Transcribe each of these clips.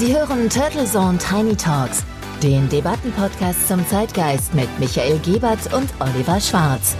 Sie hören Turtle Zone Tiny Talks, den Debattenpodcast zum Zeitgeist mit Michael Gebert und Oliver Schwarz.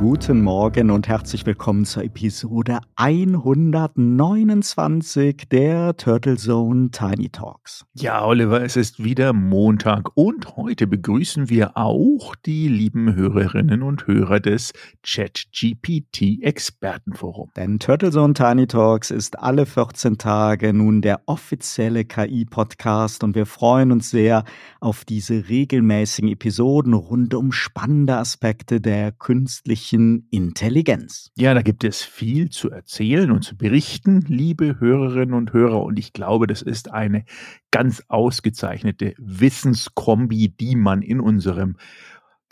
Guten Morgen und herzlich willkommen zur Episode 129 der Turtle Zone Tiny Talks. Ja, Oliver, es ist wieder Montag und heute begrüßen wir auch die lieben Hörerinnen und Hörer des ChatGPT Expertenforum. Denn Turtle Zone Tiny Talks ist alle 14 Tage nun der offizielle KI-Podcast und wir freuen uns sehr auf diese regelmäßigen Episoden rund um spannende Aspekte der künstlichen künstlichen Intelligenz. Ja, da gibt es viel zu erzählen und zu berichten, liebe Hörerinnen und Hörer. Und ich glaube, das ist eine ganz ausgezeichnete Wissenskombi, die man in unserem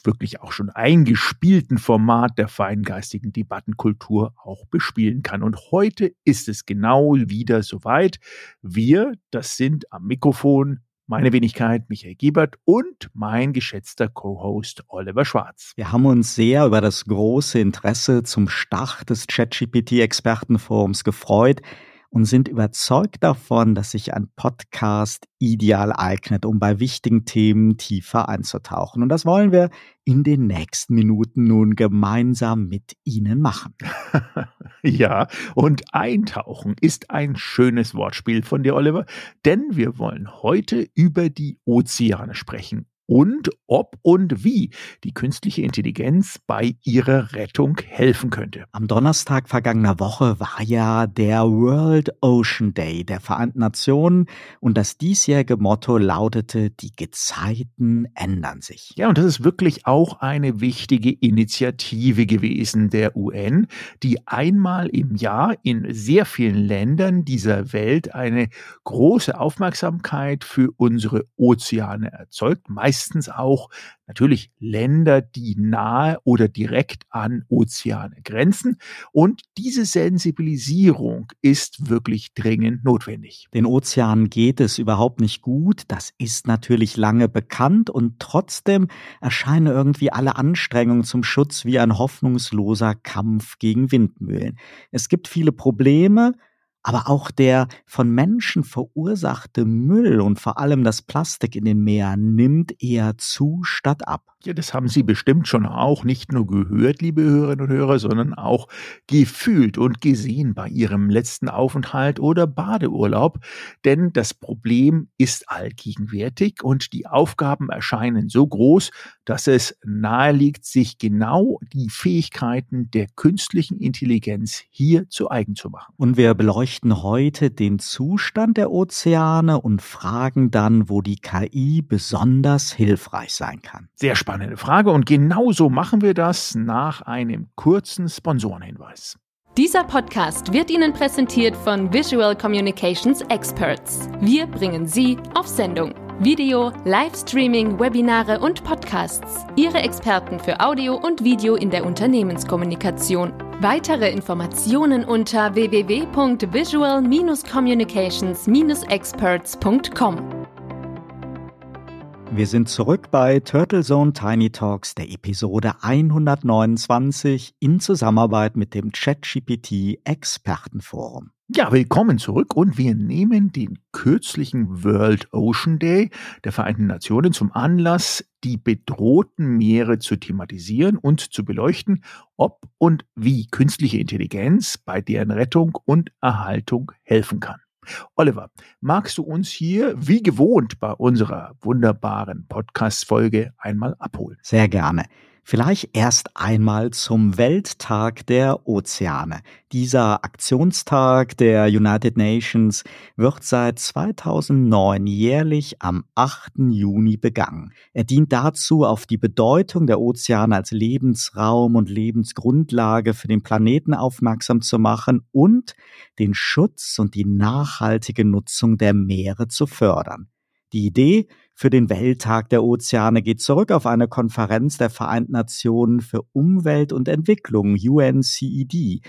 wirklich auch schon eingespielten Format der feingeistigen Debattenkultur auch bespielen kann. Und heute ist es genau wieder soweit. Wir, das sind am Mikrofon meine Wenigkeit Michael Giebert und mein geschätzter Co-Host Oliver Schwarz. Wir haben uns sehr über das große Interesse zum Start des ChatGPT-Expertenforums gefreut und sind überzeugt davon, dass sich ein Podcast ideal eignet, um bei wichtigen Themen tiefer einzutauchen. Und das wollen wir in den nächsten Minuten nun gemeinsam mit Ihnen machen. ja, und eintauchen ist ein schönes Wortspiel von dir, Oliver, denn wir wollen heute über die Ozeane sprechen und ob und wie die künstliche Intelligenz bei ihrer Rettung helfen könnte. Am Donnerstag vergangener Woche war ja der World Ocean Day der Vereinten Nationen und das diesjährige Motto lautete, die Gezeiten ändern sich. Ja, und das ist wirklich auch eine wichtige Initiative gewesen der UN, die einmal im Jahr in sehr vielen Ländern dieser Welt eine große Aufmerksamkeit für unsere Ozeane erzeugt, meist meistens auch natürlich Länder, die nahe oder direkt an Ozeane grenzen. Und diese Sensibilisierung ist wirklich dringend notwendig. Den Ozeanen geht es überhaupt nicht gut. Das ist natürlich lange bekannt und trotzdem erscheinen irgendwie alle Anstrengungen zum Schutz wie ein hoffnungsloser Kampf gegen Windmühlen. Es gibt viele Probleme, aber auch der von Menschen verursachte Müll und vor allem das Plastik in den Meeren nimmt eher zu statt ab. Ja, das haben Sie bestimmt schon auch nicht nur gehört, liebe Hörerinnen und Hörer, sondern auch gefühlt und gesehen bei Ihrem letzten Aufenthalt oder Badeurlaub. Denn das Problem ist allgegenwärtig und die Aufgaben erscheinen so groß, dass es naheliegt, sich genau die Fähigkeiten der künstlichen Intelligenz hier zu eigen zu machen. Und wir beleuchten heute den Zustand der Ozeane und fragen dann, wo die KI besonders hilfreich sein kann. Sehr spannend spannende Frage und genauso machen wir das nach einem kurzen Sponsorenhinweis. Dieser Podcast wird Ihnen präsentiert von Visual Communications Experts. Wir bringen Sie auf Sendung. Video, Livestreaming, Webinare und Podcasts. Ihre Experten für Audio und Video in der Unternehmenskommunikation. Weitere Informationen unter www.visual-communications-experts.com. Wir sind zurück bei Turtle Zone Tiny Talks der Episode 129 in Zusammenarbeit mit dem ChatGPT Expertenforum. Ja, willkommen zurück und wir nehmen den kürzlichen World Ocean Day der Vereinten Nationen zum Anlass, die bedrohten Meere zu thematisieren und zu beleuchten, ob und wie künstliche Intelligenz bei deren Rettung und Erhaltung helfen kann. Oliver, magst du uns hier wie gewohnt bei unserer wunderbaren Podcast-Folge einmal abholen? Sehr gerne. Vielleicht erst einmal zum Welttag der Ozeane. Dieser Aktionstag der United Nations wird seit 2009 jährlich am 8. Juni begangen. Er dient dazu, auf die Bedeutung der Ozeane als Lebensraum und Lebensgrundlage für den Planeten aufmerksam zu machen und den Schutz und die nachhaltige Nutzung der Meere zu fördern. Die Idee für den Welttag der Ozeane geht zurück auf eine Konferenz der Vereinten Nationen für Umwelt und Entwicklung, UNCED,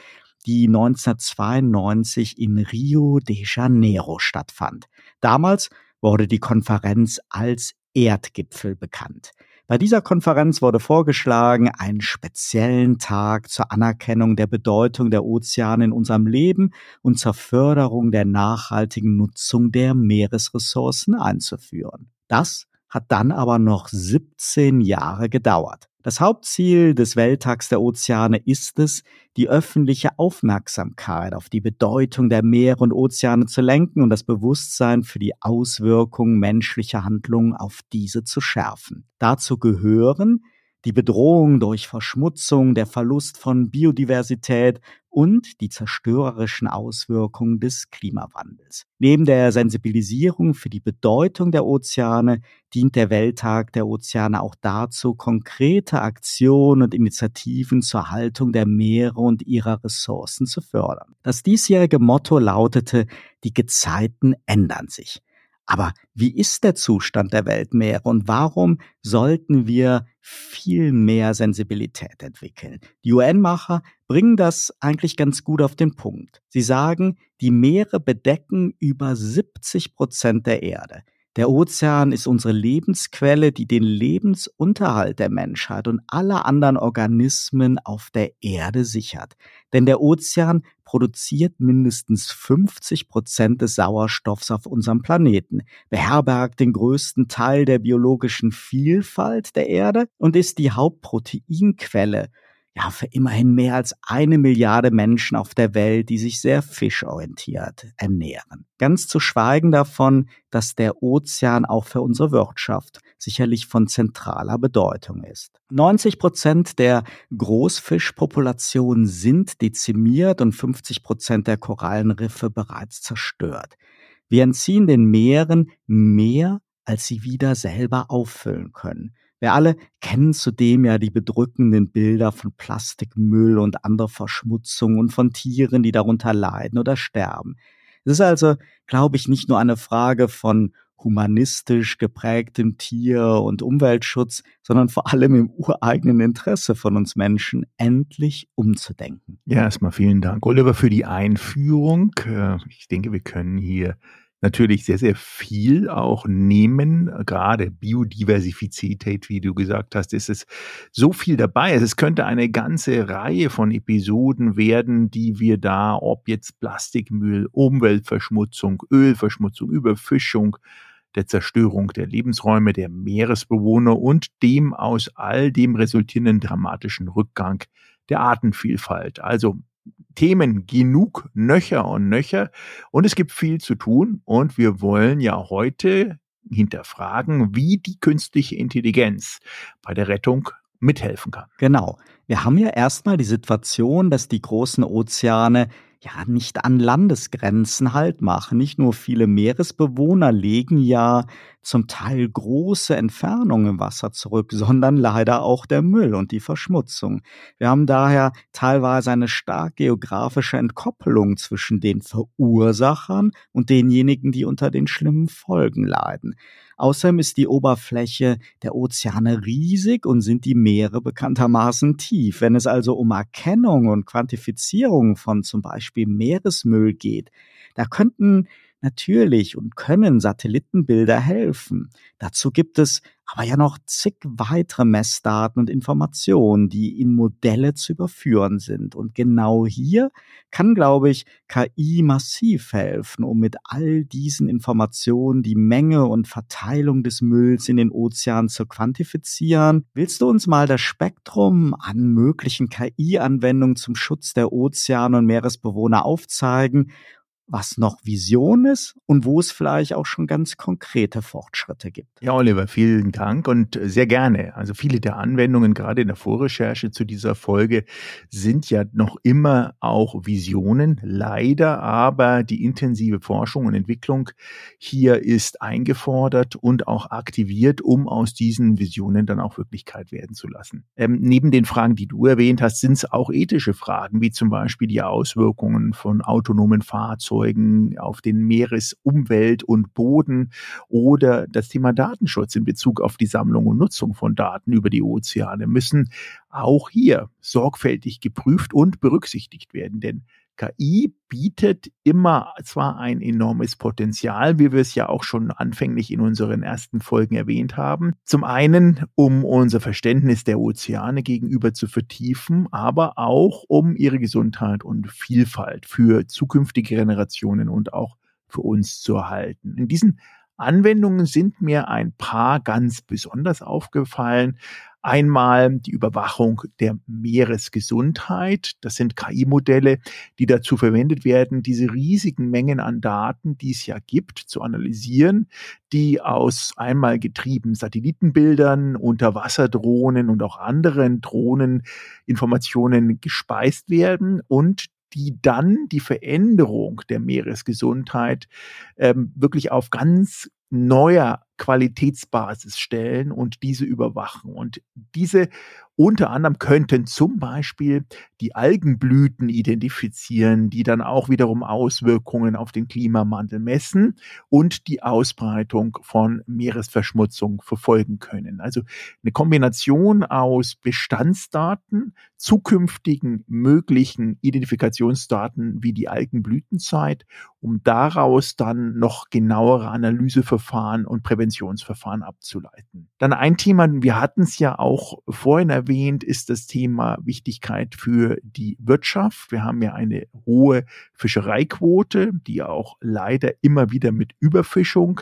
die 1992 in Rio de Janeiro stattfand. Damals wurde die Konferenz als Erdgipfel bekannt. Bei dieser Konferenz wurde vorgeschlagen, einen speziellen Tag zur Anerkennung der Bedeutung der Ozeane in unserem Leben und zur Förderung der nachhaltigen Nutzung der Meeresressourcen einzuführen. Das hat dann aber noch 17 Jahre gedauert. Das Hauptziel des Welttags der Ozeane ist es, die öffentliche Aufmerksamkeit auf die Bedeutung der Meere und Ozeane zu lenken und das Bewusstsein für die Auswirkungen menschlicher Handlungen auf diese zu schärfen. Dazu gehören die Bedrohung durch Verschmutzung, der Verlust von Biodiversität und die zerstörerischen Auswirkungen des Klimawandels. Neben der Sensibilisierung für die Bedeutung der Ozeane dient der Welttag der Ozeane auch dazu, konkrete Aktionen und Initiativen zur Haltung der Meere und ihrer Ressourcen zu fördern. Das diesjährige Motto lautete, die Gezeiten ändern sich. Aber wie ist der Zustand der Weltmeere und warum sollten wir viel mehr Sensibilität entwickeln? Die UN-Macher bringen das eigentlich ganz gut auf den Punkt. Sie sagen, die Meere bedecken über 70 Prozent der Erde. Der Ozean ist unsere Lebensquelle, die den Lebensunterhalt der Menschheit und aller anderen Organismen auf der Erde sichert. Denn der Ozean produziert mindestens 50 Prozent des Sauerstoffs auf unserem Planeten, beherbergt den größten Teil der biologischen Vielfalt der Erde und ist die Hauptproteinquelle ja, für immerhin mehr als eine Milliarde Menschen auf der Welt, die sich sehr fischorientiert ernähren. Ganz zu schweigen davon, dass der Ozean auch für unsere Wirtschaft sicherlich von zentraler Bedeutung ist. 90 Prozent der Großfischpopulation sind dezimiert und 50 Prozent der Korallenriffe bereits zerstört. Wir entziehen den Meeren mehr, als sie wieder selber auffüllen können. Wir alle kennen zudem ja die bedrückenden Bilder von Plastikmüll und anderer Verschmutzung und von Tieren, die darunter leiden oder sterben. Es ist also, glaube ich, nicht nur eine Frage von humanistisch geprägtem Tier- und Umweltschutz, sondern vor allem im ureigenen Interesse von uns Menschen, endlich umzudenken. Ja, erstmal vielen Dank, Oliver, für die Einführung. Äh, ich denke, wir können hier natürlich sehr, sehr viel auch nehmen. Gerade Biodiversität, wie du gesagt hast, ist es so viel dabei. Es könnte eine ganze Reihe von Episoden werden, die wir da, ob jetzt Plastikmüll, Umweltverschmutzung, Ölverschmutzung, Überfischung, der Zerstörung der Lebensräume der Meeresbewohner und dem aus all dem resultierenden dramatischen Rückgang der Artenvielfalt. Also Themen genug, nöcher und nöcher. Und es gibt viel zu tun. Und wir wollen ja heute hinterfragen, wie die künstliche Intelligenz bei der Rettung mithelfen kann. Genau. Wir haben ja erstmal die Situation, dass die großen Ozeane ja nicht an Landesgrenzen halt machen. Nicht nur viele Meeresbewohner legen ja zum Teil große Entfernungen im Wasser zurück, sondern leider auch der Müll und die Verschmutzung. Wir haben daher teilweise eine stark geografische Entkoppelung zwischen den Verursachern und denjenigen, die unter den schlimmen Folgen leiden. Außerdem ist die Oberfläche der Ozeane riesig und sind die Meere bekanntermaßen tief. Wenn es also um Erkennung und Quantifizierung von zum Beispiel Meeresmüll geht, da könnten natürlich und können Satellitenbilder helfen. Dazu gibt es aber ja noch zig weitere Messdaten und Informationen, die in Modelle zu überführen sind. Und genau hier kann, glaube ich, KI massiv helfen, um mit all diesen Informationen die Menge und Verteilung des Mülls in den Ozeanen zu quantifizieren. Willst du uns mal das Spektrum an möglichen KI-Anwendungen zum Schutz der Ozeane und Meeresbewohner aufzeigen was noch Vision ist und wo es vielleicht auch schon ganz konkrete Fortschritte gibt. Ja, Oliver, vielen Dank und sehr gerne. Also viele der Anwendungen, gerade in der Vorrecherche zu dieser Folge, sind ja noch immer auch Visionen. Leider aber die intensive Forschung und Entwicklung hier ist eingefordert und auch aktiviert, um aus diesen Visionen dann auch Wirklichkeit werden zu lassen. Ähm, neben den Fragen, die du erwähnt hast, sind es auch ethische Fragen, wie zum Beispiel die Auswirkungen von autonomen Fahrzeugen Fahrzeugen, auf den Meeresumwelt und Boden oder das Thema Datenschutz in Bezug auf die Sammlung und Nutzung von Daten über die Ozeane müssen auch hier sorgfältig geprüft und berücksichtigt werden. Denn KI bietet immer zwar ein enormes Potenzial, wie wir es ja auch schon anfänglich in unseren ersten Folgen erwähnt haben. Zum einen, um unser Verständnis der Ozeane gegenüber zu vertiefen, aber auch um ihre Gesundheit und Vielfalt für zukünftige Generationen und auch für uns zu erhalten. In diesen Anwendungen sind mir ein paar ganz besonders aufgefallen. Einmal die Überwachung der Meeresgesundheit. Das sind KI-Modelle, die dazu verwendet werden, diese riesigen Mengen an Daten, die es ja gibt, zu analysieren, die aus einmal getrieben Satellitenbildern, Unterwasserdrohnen und auch anderen Drohneninformationen gespeist werden und die dann die Veränderung der Meeresgesundheit ähm, wirklich auf ganz neuer Qualitätsbasis stellen und diese überwachen. Und diese unter anderem könnten zum Beispiel die Algenblüten identifizieren, die dann auch wiederum Auswirkungen auf den Klimawandel messen und die Ausbreitung von Meeresverschmutzung verfolgen können. Also eine Kombination aus Bestandsdaten, zukünftigen möglichen Identifikationsdaten wie die Algenblütenzeit, um daraus dann noch genauere Analyseverfahren und Präventionsverfahren abzuleiten. Dann ein Thema, wir hatten es ja auch vorhin erwähnt, ist das Thema Wichtigkeit für die Wirtschaft. Wir haben ja eine hohe Fischereiquote, die auch leider immer wieder mit Überfischung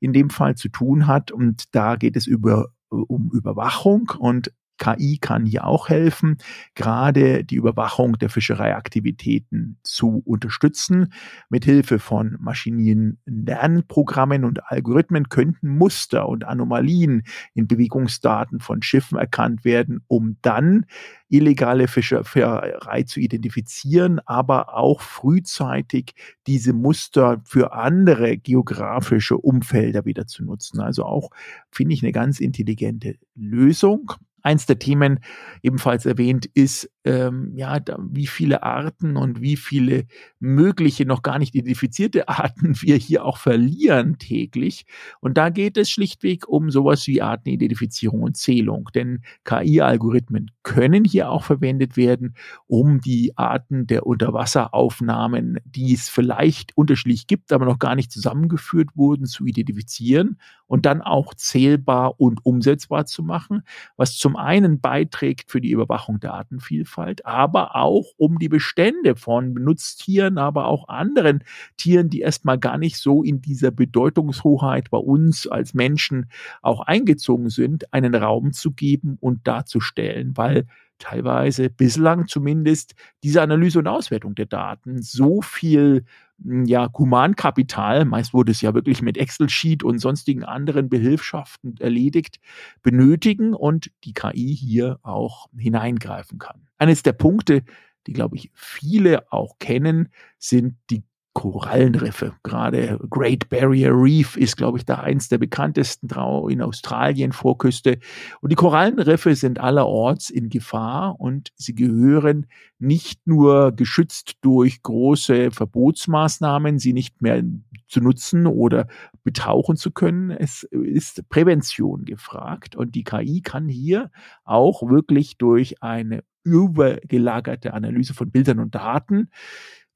in dem Fall zu tun hat. Und da geht es über um Überwachung und KI kann hier auch helfen, gerade die Überwachung der Fischereiaktivitäten zu unterstützen. Mithilfe von maschinellen Lernprogrammen und Algorithmen könnten Muster und Anomalien in Bewegungsdaten von Schiffen erkannt werden, um dann illegale Fischerei zu identifizieren, aber auch frühzeitig diese Muster für andere geografische Umfelder wieder zu nutzen. Also auch finde ich eine ganz intelligente Lösung. Eins der Themen ebenfalls erwähnt ist, ähm, ja, da, wie viele Arten und wie viele mögliche noch gar nicht identifizierte Arten wir hier auch verlieren täglich. Und da geht es schlichtweg um sowas wie Artenidentifizierung und Zählung. Denn KI-Algorithmen können hier auch verwendet werden, um die Arten der Unterwasseraufnahmen, die es vielleicht unterschiedlich gibt, aber noch gar nicht zusammengeführt wurden, zu identifizieren und dann auch zählbar und umsetzbar zu machen, was zum einen beiträgt für die Überwachung der Artenvielfalt, aber auch um die Bestände von Benutztieren, aber auch anderen Tieren, die erstmal gar nicht so in dieser Bedeutungshoheit bei uns als Menschen auch eingezogen sind, einen Raum zu geben und darzustellen, weil teilweise bislang zumindest diese Analyse und Auswertung der Daten so viel ja, Humankapital, meist wurde es ja wirklich mit Excel-Sheet und sonstigen anderen Behilfschaften erledigt, benötigen und die KI hier auch hineingreifen kann. Eines der Punkte, die, glaube ich, viele auch kennen, sind die Korallenriffe. Gerade Great Barrier Reef ist, glaube ich, da eins der bekanntesten in Australien Vorküste. Und die Korallenriffe sind allerorts in Gefahr und sie gehören nicht nur geschützt durch große Verbotsmaßnahmen, sie nicht mehr zu nutzen oder betauchen zu können. Es ist Prävention gefragt und die KI kann hier auch wirklich durch eine übergelagerte Analyse von Bildern und Daten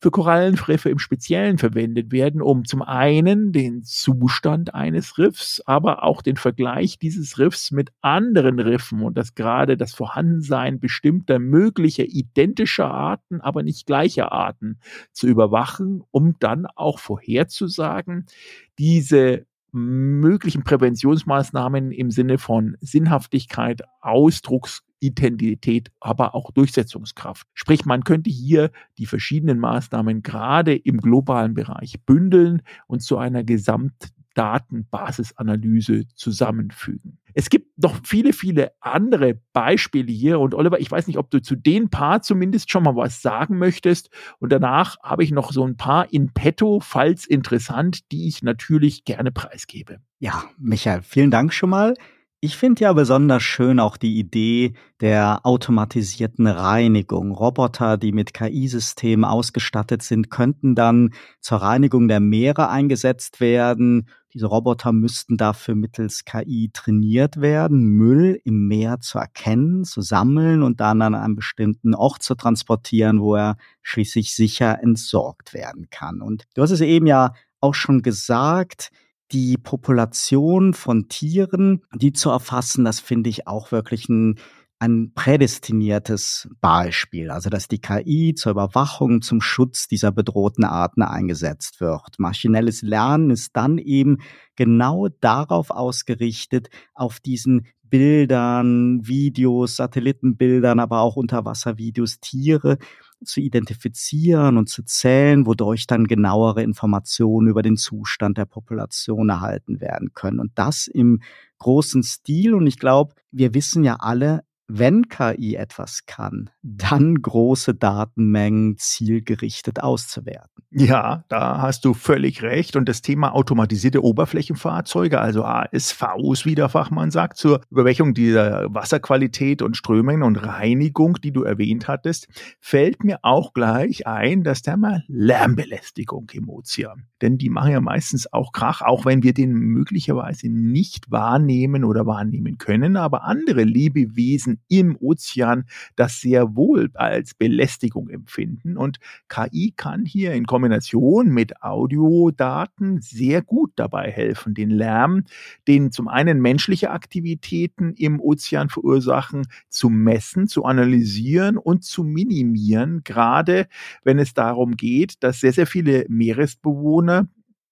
für Korallenriffe im Speziellen verwendet werden, um zum einen den Zustand eines Riffs, aber auch den Vergleich dieses Riffs mit anderen Riffen und das gerade das Vorhandensein bestimmter möglicher identischer Arten, aber nicht gleicher Arten zu überwachen, um dann auch vorherzusagen, diese möglichen Präventionsmaßnahmen im Sinne von Sinnhaftigkeit, Ausdrucks Identität, aber auch Durchsetzungskraft. Sprich, man könnte hier die verschiedenen Maßnahmen gerade im globalen Bereich bündeln und zu einer Gesamtdatenbasisanalyse zusammenfügen. Es gibt noch viele, viele andere Beispiele hier. Und Oliver, ich weiß nicht, ob du zu den paar zumindest schon mal was sagen möchtest. Und danach habe ich noch so ein paar in petto, falls interessant, die ich natürlich gerne preisgebe. Ja, Michael, vielen Dank schon mal. Ich finde ja besonders schön auch die Idee der automatisierten Reinigung. Roboter, die mit KI-Systemen ausgestattet sind, könnten dann zur Reinigung der Meere eingesetzt werden. Diese Roboter müssten dafür mittels KI trainiert werden, Müll im Meer zu erkennen, zu sammeln und dann an einen bestimmten Ort zu transportieren, wo er schließlich sicher entsorgt werden kann. Und du hast es eben ja auch schon gesagt, die Population von Tieren, die zu erfassen, das finde ich auch wirklich ein, ein prädestiniertes Beispiel. Also, dass die KI zur Überwachung, zum Schutz dieser bedrohten Arten eingesetzt wird. Maschinelles Lernen ist dann eben genau darauf ausgerichtet, auf diesen Bildern, Videos, Satellitenbildern, aber auch Unterwasservideos Tiere zu identifizieren und zu zählen, wodurch dann genauere Informationen über den Zustand der Population erhalten werden können. Und das im großen Stil. Und ich glaube, wir wissen ja alle, wenn KI etwas kann, dann große Datenmengen zielgerichtet auszuwerten. Ja, da hast du völlig recht. Und das Thema automatisierte Oberflächenfahrzeuge, also ASVs, wie der Fachmann sagt, zur Überwachung dieser Wasserqualität und Strömungen und Reinigung, die du erwähnt hattest, fällt mir auch gleich ein das Thema Lärmbelästigung im Ozean. Denn die machen ja meistens auch Krach, auch wenn wir den möglicherweise nicht wahrnehmen oder wahrnehmen können. Aber andere Lebewesen im Ozean das sehr wohl als Belästigung empfinden. Und KI kann hier in Kombination mit Audiodaten sehr gut dabei helfen, den Lärm, den zum einen menschliche Aktivitäten im Ozean verursachen, zu messen, zu analysieren und zu minimieren, gerade wenn es darum geht, dass sehr, sehr viele Meeresbewohner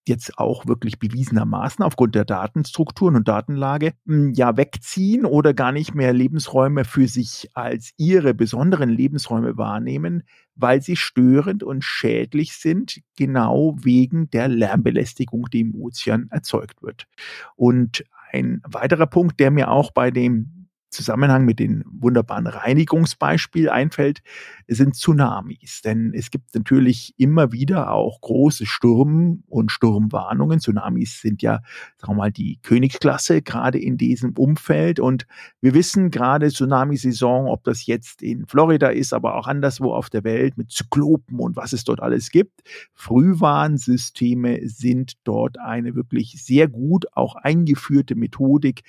jetzt auch wirklich bewiesenermaßen aufgrund der Datenstrukturen und Datenlage hm, ja wegziehen oder gar nicht mehr Lebensräume für sich als ihre besonderen Lebensräume wahrnehmen, weil sie störend und schädlich sind, genau wegen der Lärmbelästigung, die im Ozean erzeugt wird. Und ein weiterer Punkt, der mir auch bei dem Zusammenhang mit dem wunderbaren Reinigungsbeispiel einfällt, sind Tsunamis. Denn es gibt natürlich immer wieder auch große Sturm- und Sturmwarnungen. Tsunamis sind ja, sagen wir mal, die Königsklasse gerade in diesem Umfeld. Und wir wissen gerade Tsunamisaison, ob das jetzt in Florida ist, aber auch anderswo auf der Welt mit Zyklopen und was es dort alles gibt. Frühwarnsysteme sind dort eine wirklich sehr gut auch eingeführte Methodik,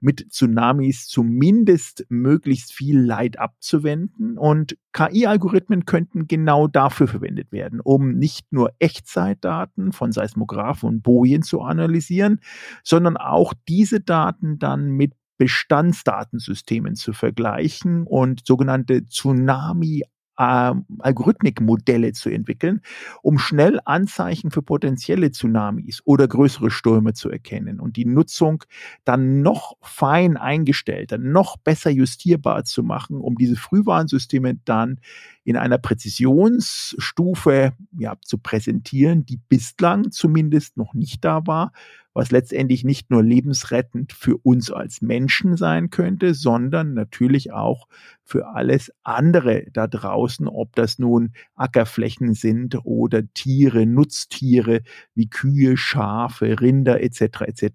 mit Tsunamis zumindest möglichst viel Leid abzuwenden. Und KI-Algorithmen könnten genau dafür verwendet werden, um nicht nur Echtzeitdaten von Seismographen und Bojen zu analysieren, sondern auch diese Daten dann mit Bestandsdatensystemen zu vergleichen und sogenannte Tsunami äh, Algorithmikmodelle zu entwickeln, um schnell Anzeichen für potenzielle Tsunamis oder größere Stürme zu erkennen und die Nutzung dann noch fein eingestellt, dann noch besser justierbar zu machen, um diese Frühwarnsysteme dann in einer Präzisionsstufe ja, zu präsentieren, die bislang zumindest noch nicht da war, was letztendlich nicht nur lebensrettend für uns als Menschen sein könnte, sondern natürlich auch für alles andere da draußen, ob das nun Ackerflächen sind oder Tiere, Nutztiere wie Kühe, Schafe, Rinder etc. etc.,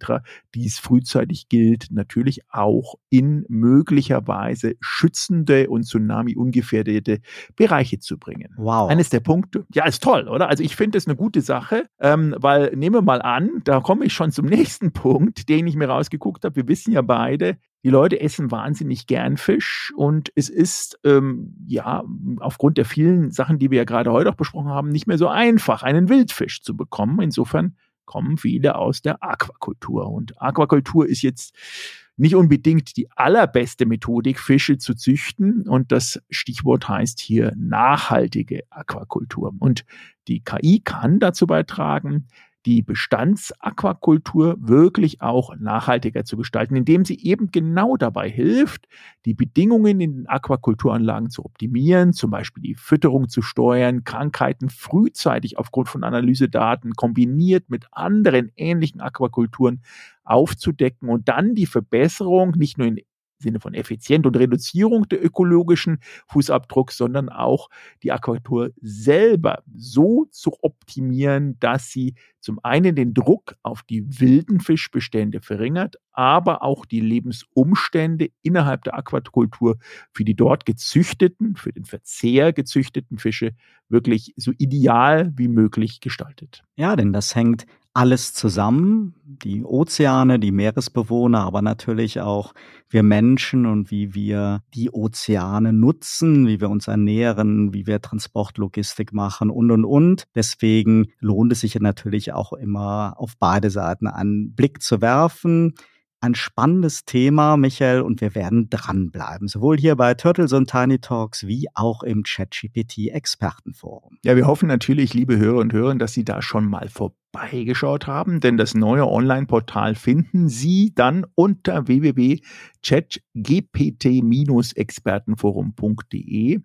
die es frühzeitig gilt, natürlich auch in möglicherweise schützende und Tsunami ungefährdete Bereiche zu bringen. Wow. Eines der Punkte, ja, ist toll, oder? Also ich finde es eine gute Sache, ähm, weil nehmen wir mal an, da komme ich schon zum nächsten Punkt, den ich mir rausgeguckt habe. Wir wissen ja beide, die Leute essen wahnsinnig gern Fisch und es ist ähm, ja aufgrund der vielen Sachen, die wir ja gerade heute auch besprochen haben, nicht mehr so einfach, einen Wildfisch zu bekommen. Insofern kommen viele aus der Aquakultur und Aquakultur ist jetzt nicht unbedingt die allerbeste Methodik, Fische zu züchten. Und das Stichwort heißt hier nachhaltige Aquakultur. Und die KI kann dazu beitragen, die Bestandsaquakultur wirklich auch nachhaltiger zu gestalten, indem sie eben genau dabei hilft, die Bedingungen in den Aquakulturanlagen zu optimieren, zum Beispiel die Fütterung zu steuern, Krankheiten frühzeitig aufgrund von Analysedaten kombiniert mit anderen ähnlichen Aquakulturen aufzudecken und dann die Verbesserung nicht nur in Sinne von effizient und Reduzierung der ökologischen Fußabdrucks, sondern auch die Aquakultur selber so zu optimieren, dass sie zum einen den Druck auf die wilden Fischbestände verringert, aber auch die Lebensumstände innerhalb der Aquakultur für die dort gezüchteten, für den Verzehr gezüchteten Fische wirklich so ideal wie möglich gestaltet. Ja, denn das hängt alles zusammen, die Ozeane, die Meeresbewohner, aber natürlich auch wir Menschen und wie wir die Ozeane nutzen, wie wir uns ernähren, wie wir Transportlogistik machen und, und, und. Deswegen lohnt es sich natürlich auch immer auf beide Seiten einen Blick zu werfen ein spannendes Thema, Michael, und wir werden dranbleiben, sowohl hier bei Turtles und Tiny Talks wie auch im ChatGPT Expertenforum. Ja, wir hoffen natürlich, liebe Hörer und Hörer, dass Sie da schon mal vorbeigeschaut haben, denn das neue Online-Portal finden Sie dann unter www.chatgpt-expertenforum.de.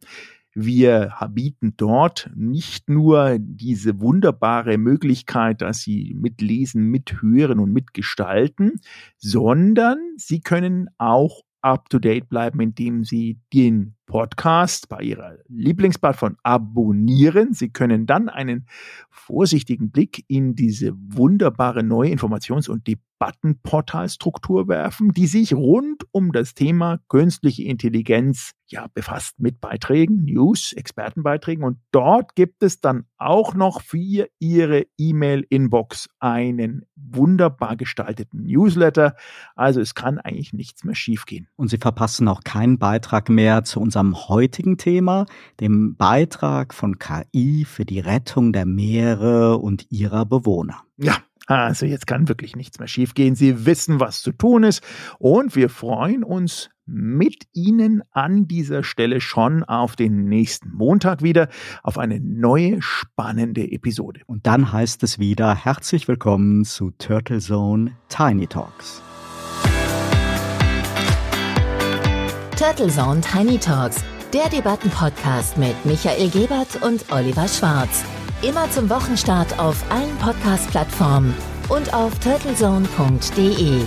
Wir bieten dort nicht nur diese wunderbare Möglichkeit, dass Sie mitlesen, mithören und mitgestalten, sondern Sie können auch up-to-date bleiben, indem Sie den Podcast bei Ihrer Lieblingsplattform abonnieren. Sie können dann einen vorsichtigen Blick in diese wunderbare neue Informations- und Debattenportalstruktur werfen, die sich rund um das Thema künstliche Intelligenz ja befasst mit Beiträgen, News, Expertenbeiträgen und dort gibt es dann auch noch für Ihre E-Mail-Inbox einen wunderbar gestalteten Newsletter. Also es kann eigentlich nichts mehr schiefgehen. Und Sie verpassen auch keinen Beitrag mehr zu unserem heutigen Thema, dem Beitrag von KI für die Rettung der Meere und ihrer Bewohner. Ja, also jetzt kann wirklich nichts mehr schiefgehen. Sie wissen, was zu tun ist. Und wir freuen uns mit Ihnen an dieser Stelle schon auf den nächsten Montag wieder, auf eine neue spannende Episode. Und dann heißt es wieder herzlich willkommen zu Turtle Zone Tiny Talks. Turtle Zone Tiny Talks, der Debattenpodcast mit Michael Gebert und Oliver Schwarz. Immer zum Wochenstart auf allen Podcast-Plattformen und auf turtlezone.de.